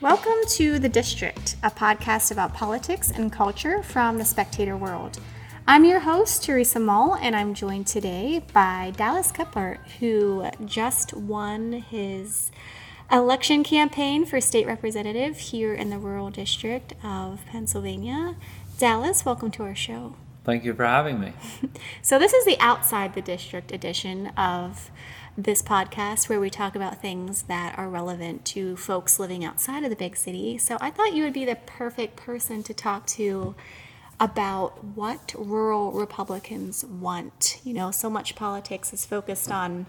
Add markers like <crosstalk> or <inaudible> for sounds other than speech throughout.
Welcome to The District, a podcast about politics and culture from the spectator world. I'm your host, Teresa Mull, and I'm joined today by Dallas Kephart, who just won his election campaign for state representative here in the rural district of Pennsylvania. Dallas, welcome to our show. Thank you for having me. <laughs> so, this is the Outside the District edition of this podcast where we talk about things that are relevant to folks living outside of the big city. So, I thought you would be the perfect person to talk to about what rural Republicans want. You know, so much politics is focused on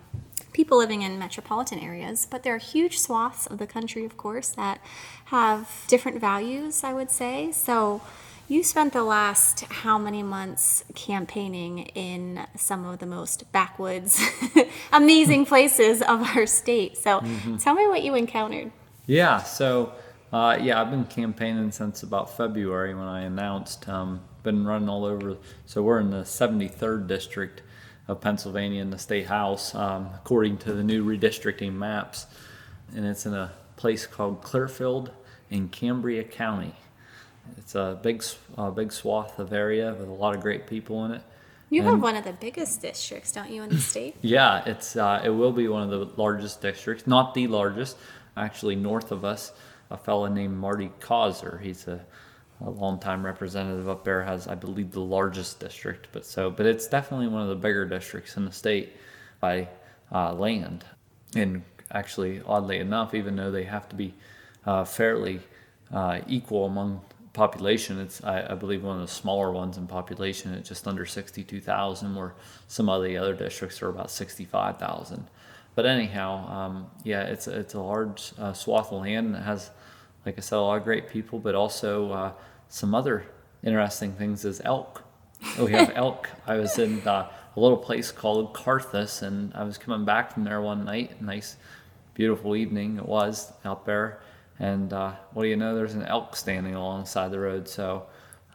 people living in metropolitan areas, but there are huge swaths of the country, of course, that have different values, I would say. So, you spent the last how many months campaigning in some of the most backwoods, <laughs> amazing places of our state. So mm-hmm. tell me what you encountered. Yeah, so uh, yeah, I've been campaigning since about February when I announced. Um, been running all over. So we're in the 73rd district of Pennsylvania in the state house, um, according to the new redistricting maps, and it's in a place called Clearfield in Cambria County. It's a big, uh, big swath of area with a lot of great people in it. You and, have one of the biggest districts, don't you, in the <laughs> state? yeah, it's uh, it will be one of the largest districts, not the largest. Actually, north of us, a fellow named Marty Causer. He's a, a longtime representative up there. Has I believe the largest district, but so but it's definitely one of the bigger districts in the state by uh, land. And actually, oddly enough, even though they have to be uh, fairly uh, equal among population, it's I, I, believe one of the smaller ones in population at just under 62,000, where some of the other districts are about 65,000. But anyhow, um, yeah, it's it's a large uh, swath of land and it has, like I said, a lot of great people, but also uh, some other interesting things is elk. We have <laughs> elk. I was in uh, a little place called Karthaus, and I was coming back from there one night. Nice, beautiful evening it was out there and uh, what do you know? There's an elk standing alongside the road. So,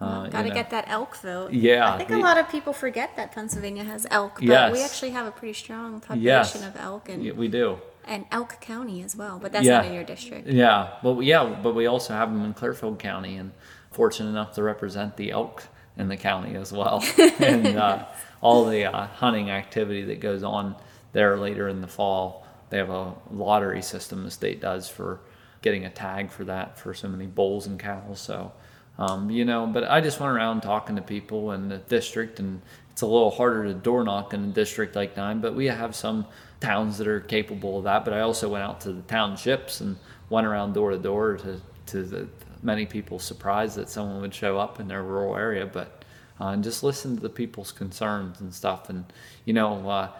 uh, got to you know. get that elk vote. Yeah, I think the, a lot of people forget that Pennsylvania has elk, but yes. we actually have a pretty strong population yes. of elk, and yeah, we do. And Elk County as well, but that's yeah. not in your district. Yeah, but yeah, but we also have them in Clearfield County, and fortunate enough to represent the elk in the county as well, <laughs> and uh, all the uh, hunting activity that goes on there later in the fall. They have a lottery system the state does for getting a tag for that for so many bulls and cows. So, um, you know, but I just went around talking to people in the district, and it's a little harder to door knock in a district like nine, but we have some towns that are capable of that. But I also went out to the townships and went around door to door to to the many people surprised that someone would show up in their rural area, but uh, and just listen to the people's concerns and stuff. And you know, uh,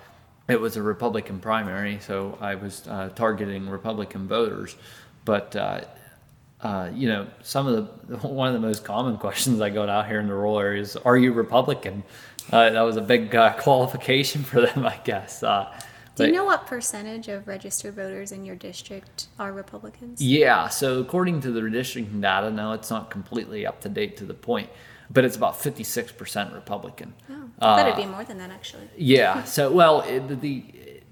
it was a Republican primary, so I was uh, targeting Republican voters. But uh, uh, you know, some of the <laughs> one of the most common <laughs> questions I got out here in the rural areas: Are you Republican? Uh, that was a big uh, <laughs> qualification for them, I guess. Uh, Do you know what percentage of registered voters in your district are Republicans? Yeah, so according to the redistricting data, now it's not completely up to date to the point, but it's about 56% Republican. Oh, I thought it'd be more than that, actually. Yeah, so, well, it, the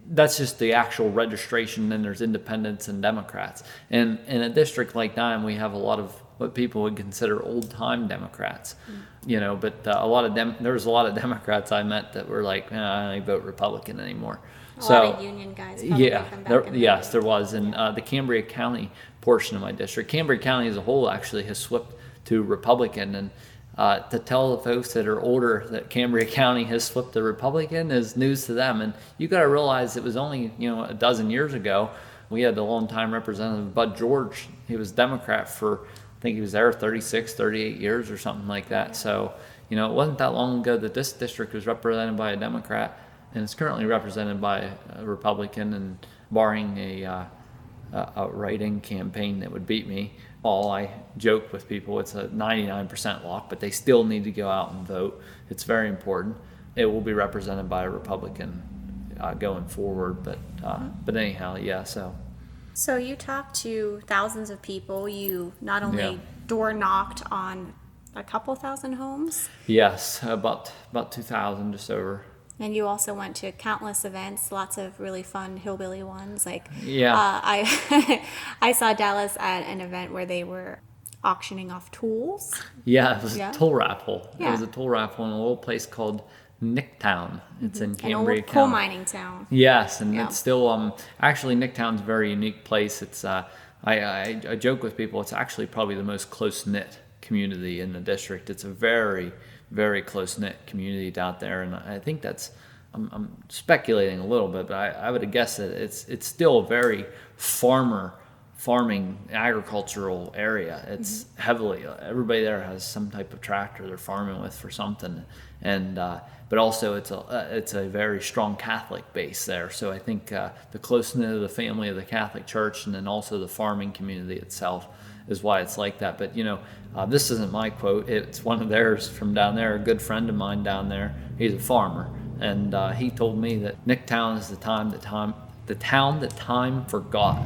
that's just the actual registration. Then there's independents and Democrats. And in a district like nine, we have a lot of what people would consider old time Democrats. Mm. You know, but uh, a lot of them. There was a lot of Democrats I met that were like, eh, I don't vote Republican anymore. A so, lot of union guys. yeah, there, yes, there was, and uh, the Cambria County portion of my district, Cambria County as a whole, actually has swept to Republican, and uh, to tell the folks that are older that Cambria <laughs> County has flipped to Republican is news to them. And you got to realize it was only you know a dozen years ago. We had the longtime representative Bud George. He was Democrat for I think he was there 36, 38 years or something like that. So you know it wasn't that long ago that this district was represented by a Democrat, and it's currently represented by a Republican. And barring a uh, a write-in campaign that would beat me, all I joke with people, it's a 99% lock, but they still need to go out and vote. It's very important. It will be represented by a Republican uh, going forward, but uh, mm-hmm. but anyhow, yeah. So. So you talked to thousands of people. You not only yeah. door knocked on a couple thousand homes. Yes, about about two thousand, just over. And you also went to countless events, lots of really fun hillbilly ones. Like, Yeah. uh, I <laughs> I saw Dallas at an event where they were auctioning off tools. Yeah, it was Yeah. a tool raffle. Yeah. It was a tool raffle in a little place called Nicktown. It's in An Cambria old coal mining town. Yes, and Yeah. it's still um actually Nicktown's a very unique place. It's uh I, I I joke with people it's actually probably the most close knit community in the district. It's a very very close knit community down there, and I think that's I'm, I'm speculating a little bit, but I, I would guess that it's it's still a very farmer farming agricultural area. It's heavily everybody there has some type of tractor they're farming with for something, and uh, but also it's a uh, it's a very strong Catholic base there. So I think uh, the closeness of the family of the Catholic Church, and then also the farming community itself, is why it's like that. But you know, uh, this isn't my quote; it's one of theirs from down there. A good friend of mine down there, he's a farmer, and uh, he told me that Nicktown is the time that time the town that time forgot.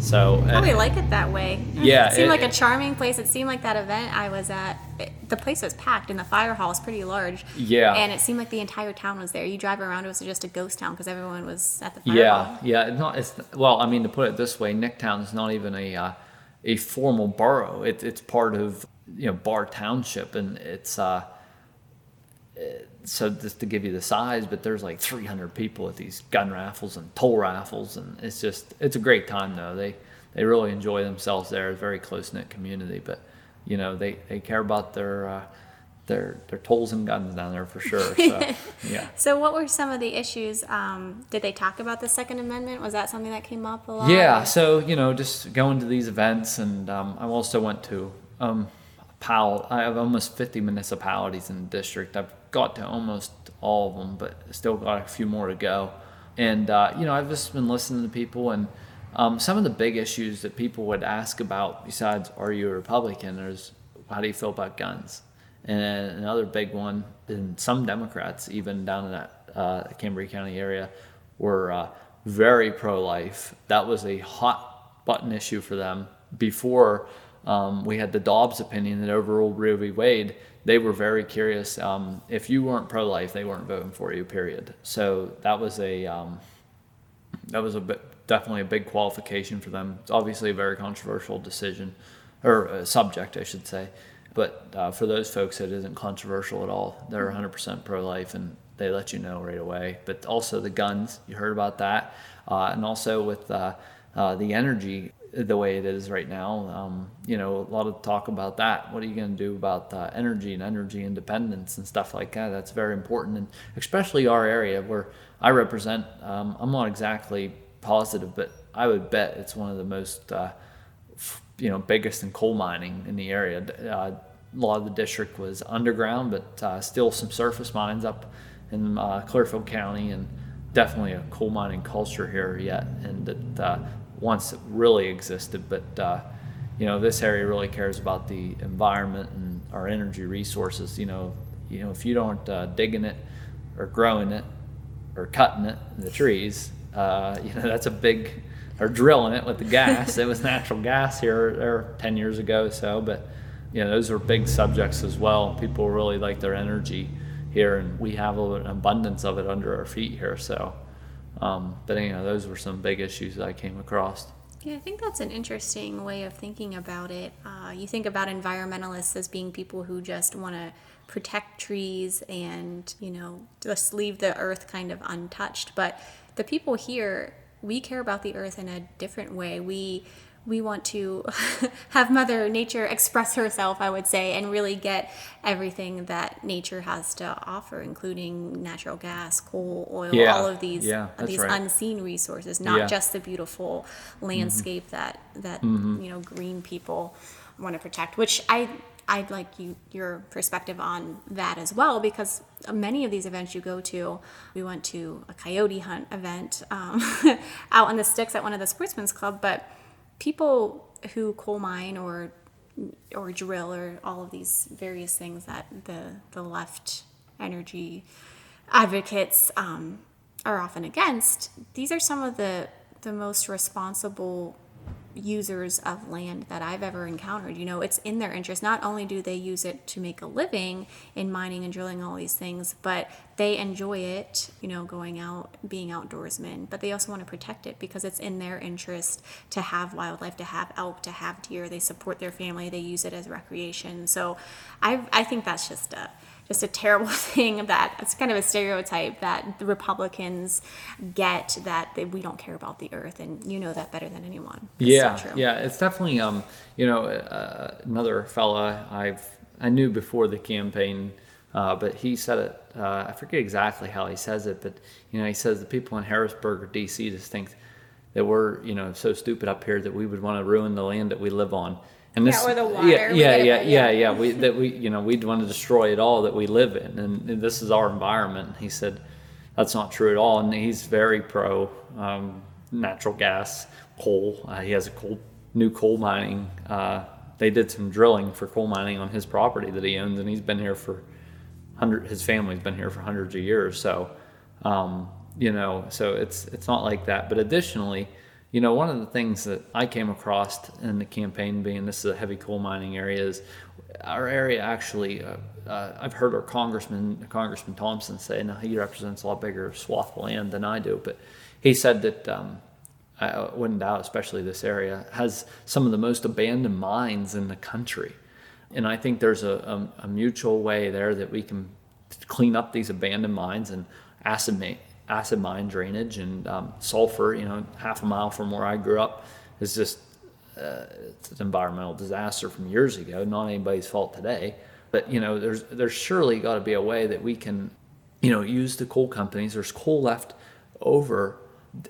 So uh, Probably like it that way. Yeah, It seemed it- like a charming place. It seemed like that event I was at, it, the place was packed and the fire hall is pretty large. Yeah. And it seemed like the entire town was there. You drive around, it was just a ghost town because everyone was at the fire Yeah, hall. yeah. Yeah. It's not. It's well. I mean, to put it this way, Nicktown is not even a uh, a formal borough. It, it's part of you know Barr Township, and it's uh, so just to give you the size. But there's like 300 people at these gun raffles and toll raffles, and it's just it's a great time though. They they really enjoy themselves there. It's a very close knit community, but you know they they care about their. Uh, their, their tools and guns down there for sure. So, <laughs> yeah. So, what were some of the issues? Um, did they talk about the Second Amendment? Was that something that came up a lot? Yeah, so you know, just going to these events, and um, I also went to um, Powell. I have almost 50 municipalities in the district. I've got to almost all of them, but still got a few more to go. And uh, you know, I've just been listening to people, and um, some of the big issues that people would ask about, besides "Are you a Republican?" is how do you feel about guns? And another big one, and some Democrats, even down in that uh, Cambria County area, were uh, very pro-life. That was a hot button issue for them before um, we had the Dobbs opinion that overruled Roe v. Wade. They were very curious. Um, if you weren't pro-life, they weren't voting for you. Period. So that was a um, that was a bit, definitely a big qualification for them. It's obviously a very controversial decision or uh, subject, I should say. But uh, for those folks, it isn't controversial at all. They're 100% pro-life, and they let you know right away. But also the guns, you heard about that, uh, and also with uh, uh, the energy the way it is right now. Um, you know, a lot of talk about that. What are you going to do about energy and energy independence and stuff like that? That's very important, and especially our area where I represent. Um, I'm not exactly positive, but I would bet it's one of the most uh, f- you know biggest in coal mining in the area. Uh, a lot of the district was underground, but uh, still some surface mines up in uh, Clearfield County, and definitely a coal mining culture here yet, and that uh, once it really existed. But uh, you know, this area really cares about the environment and our energy resources. You know, you know, if you don't digging it or growing it or cutting it, the trees, uh, you know, that's a big or drilling it with the gas. it was natural gas here there 10 years ago or so, but you know, those are big subjects as well. People really like their energy here, and we have an abundance of it under our feet here. So, um, but you know, those were some big issues that I came across. Yeah, I think that's an interesting way of thinking about it. Uh, you think about environmentalists as being people who just want to protect trees and, you know, just leave the earth kind of untouched. But the people here, we care about the earth in a different way. We we want to <laughs> have Mother Nature express herself, I would say, and really get everything that nature has to offer, including natural gas, coal, oil, Yeah, all of these yeah, these right. unseen resources, not Yeah. just the beautiful landscape mm-hmm. that that mm-hmm. you know green people want to protect. Which I I'd like you your perspective on that as well because many of these events you go to, we went to a coyote hunt event um, <laughs> out on the sticks at one of the sportsmen's club, but people who coal mine or or drill or all of these various things that the the left energy advocates um, are often against. These are some of the the most responsible users of land that I've ever encountered. You know, it's in their interest. Not only do they use it to make a living in mining and drilling all these things, but they enjoy it, you know, going out, being outdoorsmen, but they also want to protect it because it's in their interest to have wildlife, to have elk, to have deer. They support their family, they use it as recreation. So I, I think that's just a, just a terrible <laughs> thing that it's kind of a stereotype that the Republicans get that they, we don't care about the earth, and you know that better than anyone. It's yeah, yeah, it's definitely um, you know, uh, another fella I've I knew before the campaign, uh, but he said it. Uh, I forget exactly how he says it, but you know, he says the people in Harrisburg or D.C. just think that we're you know so stupid up here that we would want to ruin the land that we live on and this, yeah, or the water. Yeah, yeah, yeah, yeah, yeah, We that we you know we'd want to destroy it all that we live in, and, this is our environment. He said that's not true at all, and he's very pro um, natural gas, coal. Uh, he has a coal new coal mining. Uh, they did some drilling for coal mining on his property that he owns, and he's been here for hundred. His family's been here for hundreds of years. So, um, you know, so it's it's not like that. But additionally you know, one of the things that I came across in the campaign, being this is a heavy coal mining area, is our area actually. Uh, uh, I've heard our congressman, Congressman Thompson, say, now he represents a lot bigger swath of land than I do, but he said that um, I wouldn't doubt, especially this area, has some of the most abandoned mines in the country. And I think there's a, a, a mutual way there that we can clean up these abandoned mines and acid, acid mine drainage and um, sulfur. You know, half a mile from where I grew up is just uh, it's an environmental disaster from years ago. Not anybody's fault today, but you know, there's there's surely got to be a way that we can, you know, use the coal companies. There's coal left over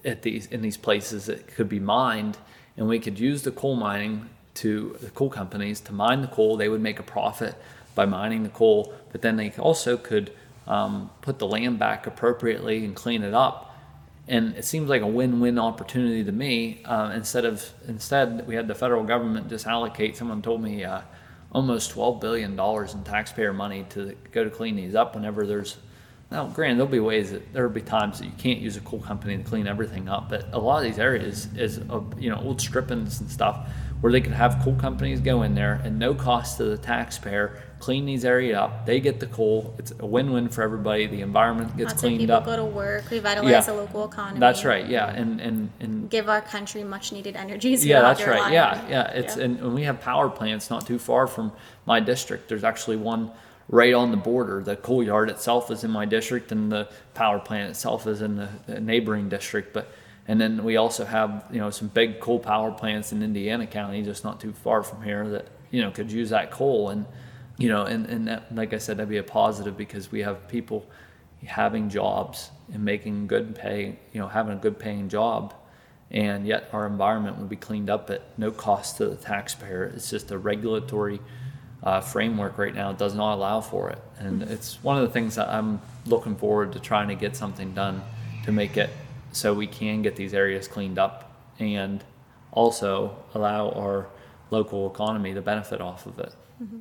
at these in these places that could be mined, and we could use the coal mining to the coal companies to mine the coal. They would make a profit by mining the coal, but then they also could um, put the land back appropriately and clean it up. And it seems like a win-win opportunity to me. Uh, instead of instead, we had the federal government just allocate. Someone told me uh, almost twelve billion dollars in taxpayer money to go to clean these up. Whenever there's now, granted, there'll be ways that there'll be times that you can't use a coal company to clean everything up, but a lot of these areas is, uh, you know, old strippings and stuff where they could have coal companies go in there and no cost to the taxpayer clean these areas up. They get the coal. It's a win-win for everybody. The environment gets Lots cleaned of people up. go to work, revitalize yeah. the local economy. That's right. Yeah, and and and give our country much-needed energy. yeah, that's right. Yeah, yeah. It's yeah. And, and we have power plants not too far from my district. There's actually one right on the border. The coal yard itself is in my district, and the power plant itself is in the, the neighboring district. But and then we also have you know some big coal power plants in Indiana County, just not too far from here, that you know could use that coal and you know, and, and that, like I said, that'd be a positive because we have people having jobs and making good pay, you know, having a good paying job. And yet our environment would be cleaned up at no cost to the taxpayer. It's just a regulatory uh, framework right now does not allow for it. And it's one of the things that I'm looking forward to trying to get something done to make it so we can get these areas cleaned up and also allow our local economy to benefit off of it. Mm-hmm.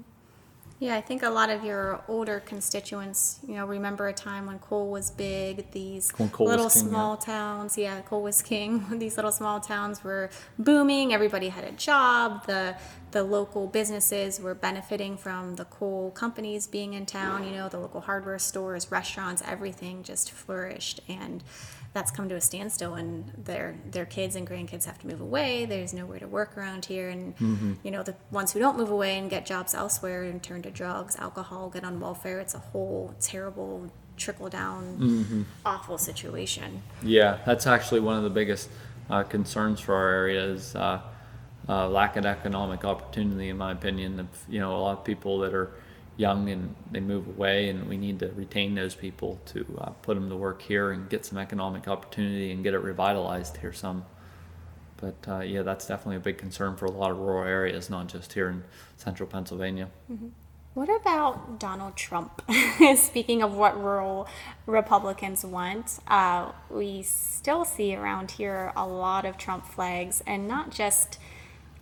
Yeah, I think a lot of your older constituents, you know, remember a time when coal was big. These little king, small yeah. towns, yeah, coal was king. <laughs> These little small towns were booming. Everybody had a job. The the local businesses were benefiting from the coal companies being in town. You know, the local hardware stores, restaurants, everything just flourished and that's come to a standstill and their their kids and grandkids have to move away there's nowhere to work around here and mm-hmm. you know the ones who don't move away and get jobs elsewhere and turn to drugs alcohol get on welfare it's a whole terrible trickle down mm-hmm. awful situation yeah that's actually one of the biggest uh, concerns for our area is uh, uh, lack of economic opportunity in my opinion you know a lot of people that are young and they move away, and we need to retain those people to uh, put them to work here and get some economic opportunity and get it revitalized here some. But uh, yeah, that's definitely a big concern for a lot of rural areas, not just here in central Pennsylvania. Mm-hmm. What about Donald Trump? <laughs> Speaking of what rural Republicans want, uh, we still see around here a lot of Trump flags, and not just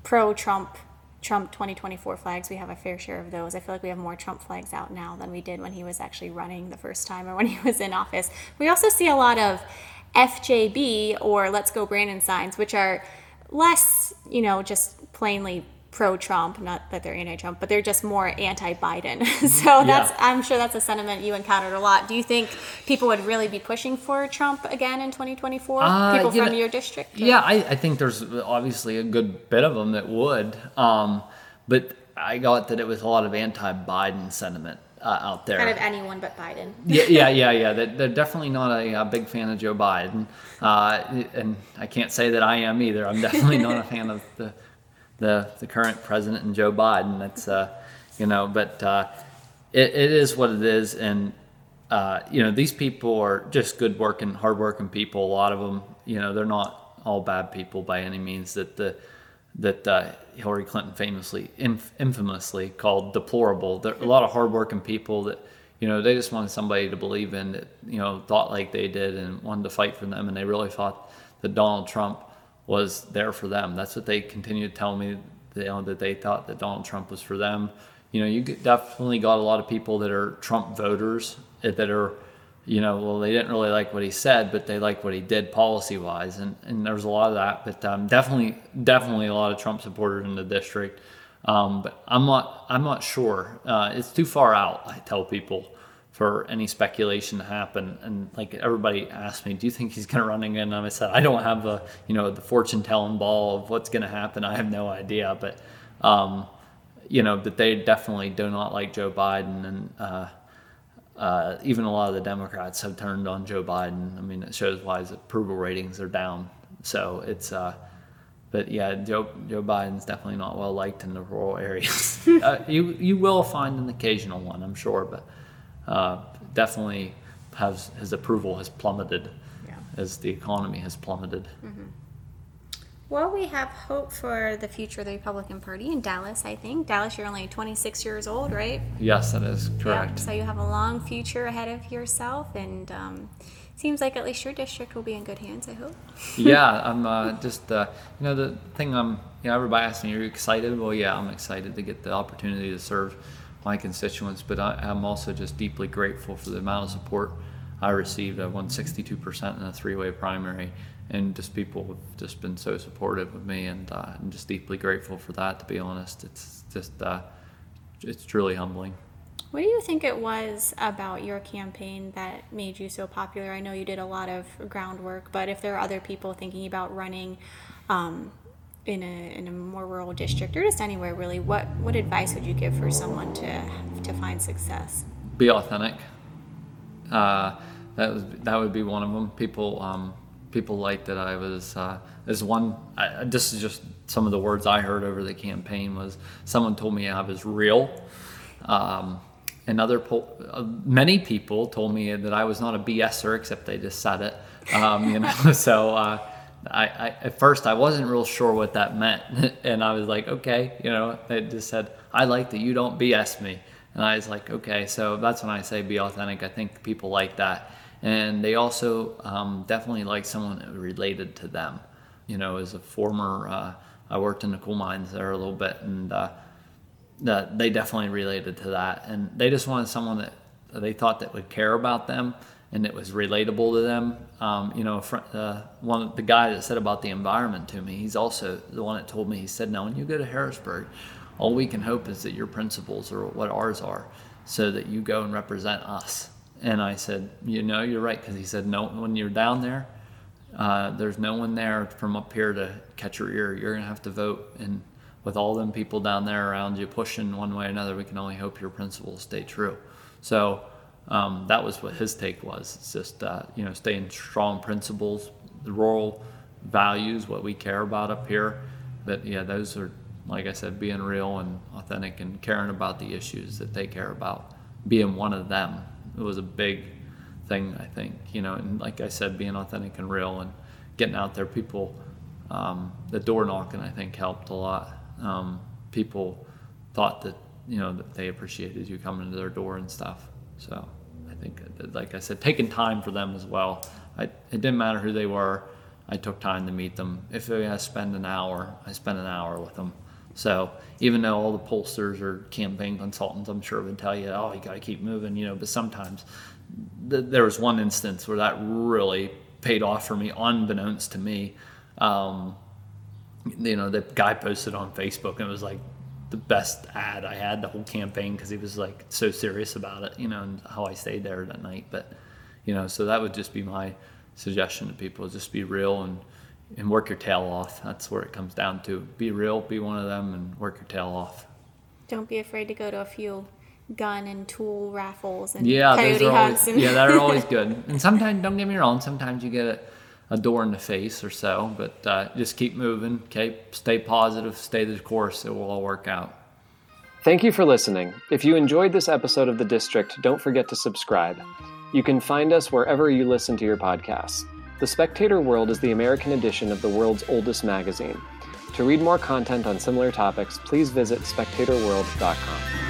pro Trump Trump 2024 flags, we have a fair share of those. I feel like we have more Trump flags out now than we did when he was actually running the first time or when he was in office. We also see a lot of FJB or Let's Go Brandon signs, which are less, you know, just plainly pro-Trump, not that they're anti-Trump, but they're just more anti-Biden. <laughs> so that's Yeah. I'm sure that's a sentiment you encountered a lot. Do you think people would really be pushing for Trump again in 2024? Uh, people from know, your district? or- Yeah, I, I think there's obviously a good bit of them that would. Um, but I got that it was a lot of anti-Biden sentiment uh, out there. Kind of anyone but Biden. yeah, yeah, <laughs> yeah, yeah. They're, they're definitely not a, uh big fan of Joe Biden, uh, and I can't say that I am either. I'm definitely not a fan of the the, the current president and Joe Biden. That's uh, you know, but uh, it, it is what it is, and uh, you know, these people are just good working, hard working people. A lot of them, you know, they're not all bad people by any means. That the that uh, Hillary Clinton famously, inf- infamously called deplorable. There are a lot of hardworking people that, you know, they just wanted somebody to believe in that, you know, thought like they did and wanted to fight for them, and they really thought that Donald Trump was there for them. That's what they continued to tell me, you know, that they thought that Donald Trump was for them. You know, you definitely got a lot of people that are Trump voters that are you know, well, they didn't really like what he said, but they like what he did policy wise. And, and there's a lot of that, but um, definitely, definitely a lot of Trump supporters in the district. Um, but I'm not, I'm not sure. Uh, it's too far out, I tell people, for any speculation to happen. And like everybody asked me, do you think he's going to run again? And I said, I don't have the, you know, the fortune telling ball of what's going to happen. I have no idea. But, um, you know, that they definitely do not like Joe Biden. And, uh, uh, even a lot of the Democrats have turned on Joe Biden. I mean, it shows why his approval ratings are down. So it's, uh, but yeah, Joe Joe Biden's definitely not well liked in the rural areas. <laughs> uh, you you will find an occasional one, I'm sure, but uh, definitely has his approval has plummeted Yeah. as the economy has plummeted. Well, we have hope for the future of the Republican Party in Dallas, I think. Dallas, you're only 26 years old, right? Yes, that is correct. Yep. So you have a long future ahead of yourself, and um, seems like at least your district will be in good hands, I hope. <laughs> yeah, <laughs> I'm uh, just uh, you know the thing I'm you know everybody asks me are you excited? Well, yeah, I'm excited to get the opportunity to serve my constituents, but I, I'm also just deeply grateful for the amount of support I received. I won 62% in a three-way primary, and just people have just been so supportive of me, and uh, I'm just deeply grateful for that. To be honest, it's just uh, it's truly humbling. What do you think it was about your campaign that made you so popular? I know you did a lot of groundwork, but if there are other people thinking about running um, in, a, in a more rural district or just anywhere really, what, what advice would you give for someone to, to find success? be authentic. Uh, that was that would be one of them. People um, people liked that I was. Uh, there's one. I, this is just some of the words I heard over the campaign. Was someone told me I was real. Um, and other po- uh, many people told me that I was not a BSer, except they just said it. Um, you know, <laughs> so. Uh, I, I, at first I wasn't real sure what that meant, <laughs> and I was like, okay, you know, they just said I like that you don't BS me, and I was like, okay, so that's when I say be authentic. I think people like that, and they also um, definitely like someone related to them. You know, as a former, uh, I worked in the coal mines there a little bit, and uh, that they definitely related to that, and they just wanted someone that they thought that would care about them and it was relatable to them. Um, you know, fr- uh, one the guy that said about the environment to me, he's also the one that told me. He said, "Now, when you go to Harrisburg, all we can hope is that your principles are what ours are, so that you go and represent us." And I said, "You know, you're right," because he said, "No, when you're down there." Uh, there's no one there from up here to catch your ear. You're gonna have to vote, and with all them people down there around you pushing one way or another, we can only hope your principles stay true. So um, that was what his take was. It's just uh, you know staying strong principles, the rural values, what we care about up here. But yeah, those are like I said, being real and authentic and caring about the issues that they care about. Being one of them. It was a big thing, I think. You know, and like I said, being authentic and real and getting out there. People, um, the door knocking, I think, helped a lot. Um, people thought that you know that they appreciated you coming to their door and stuff. So I think, like I said, taking time for them as well. I, it didn't matter who they were. I took time to meet them. If I spend an hour, I spent an hour with them. So even though all the pollsters or campaign consultants, I'm sure would tell you, oh, you got to keep moving, you know, but sometimes th- there was one instance where that really paid off for me, unbeknownst to me. Um, you know, the guy posted on Facebook and it was like the best ad I had the whole campaign because he was like so serious about it, you know, and how I stayed there that night. But, you know, so that would just be my suggestion to people: just be real and and work your tail off. That's where it comes down to. Be real, be one of them, and work your tail off. Don't be afraid to go to a few gun and tool raffles and Yeah, coyote hunts. always, and yeah, that are always <laughs> good. And sometimes, don't get me wrong, sometimes you get a, a door in the face or so, but uh, just keep moving. Okay, stay positive, stay the course. It will all work out. Thank you for listening. If you enjoyed this episode of The District, don't forget to subscribe. You can find us wherever you listen to your podcasts. The Spectator World is the American edition of the world's oldest magazine. To read more content on similar topics, please visit spectatorworld.com.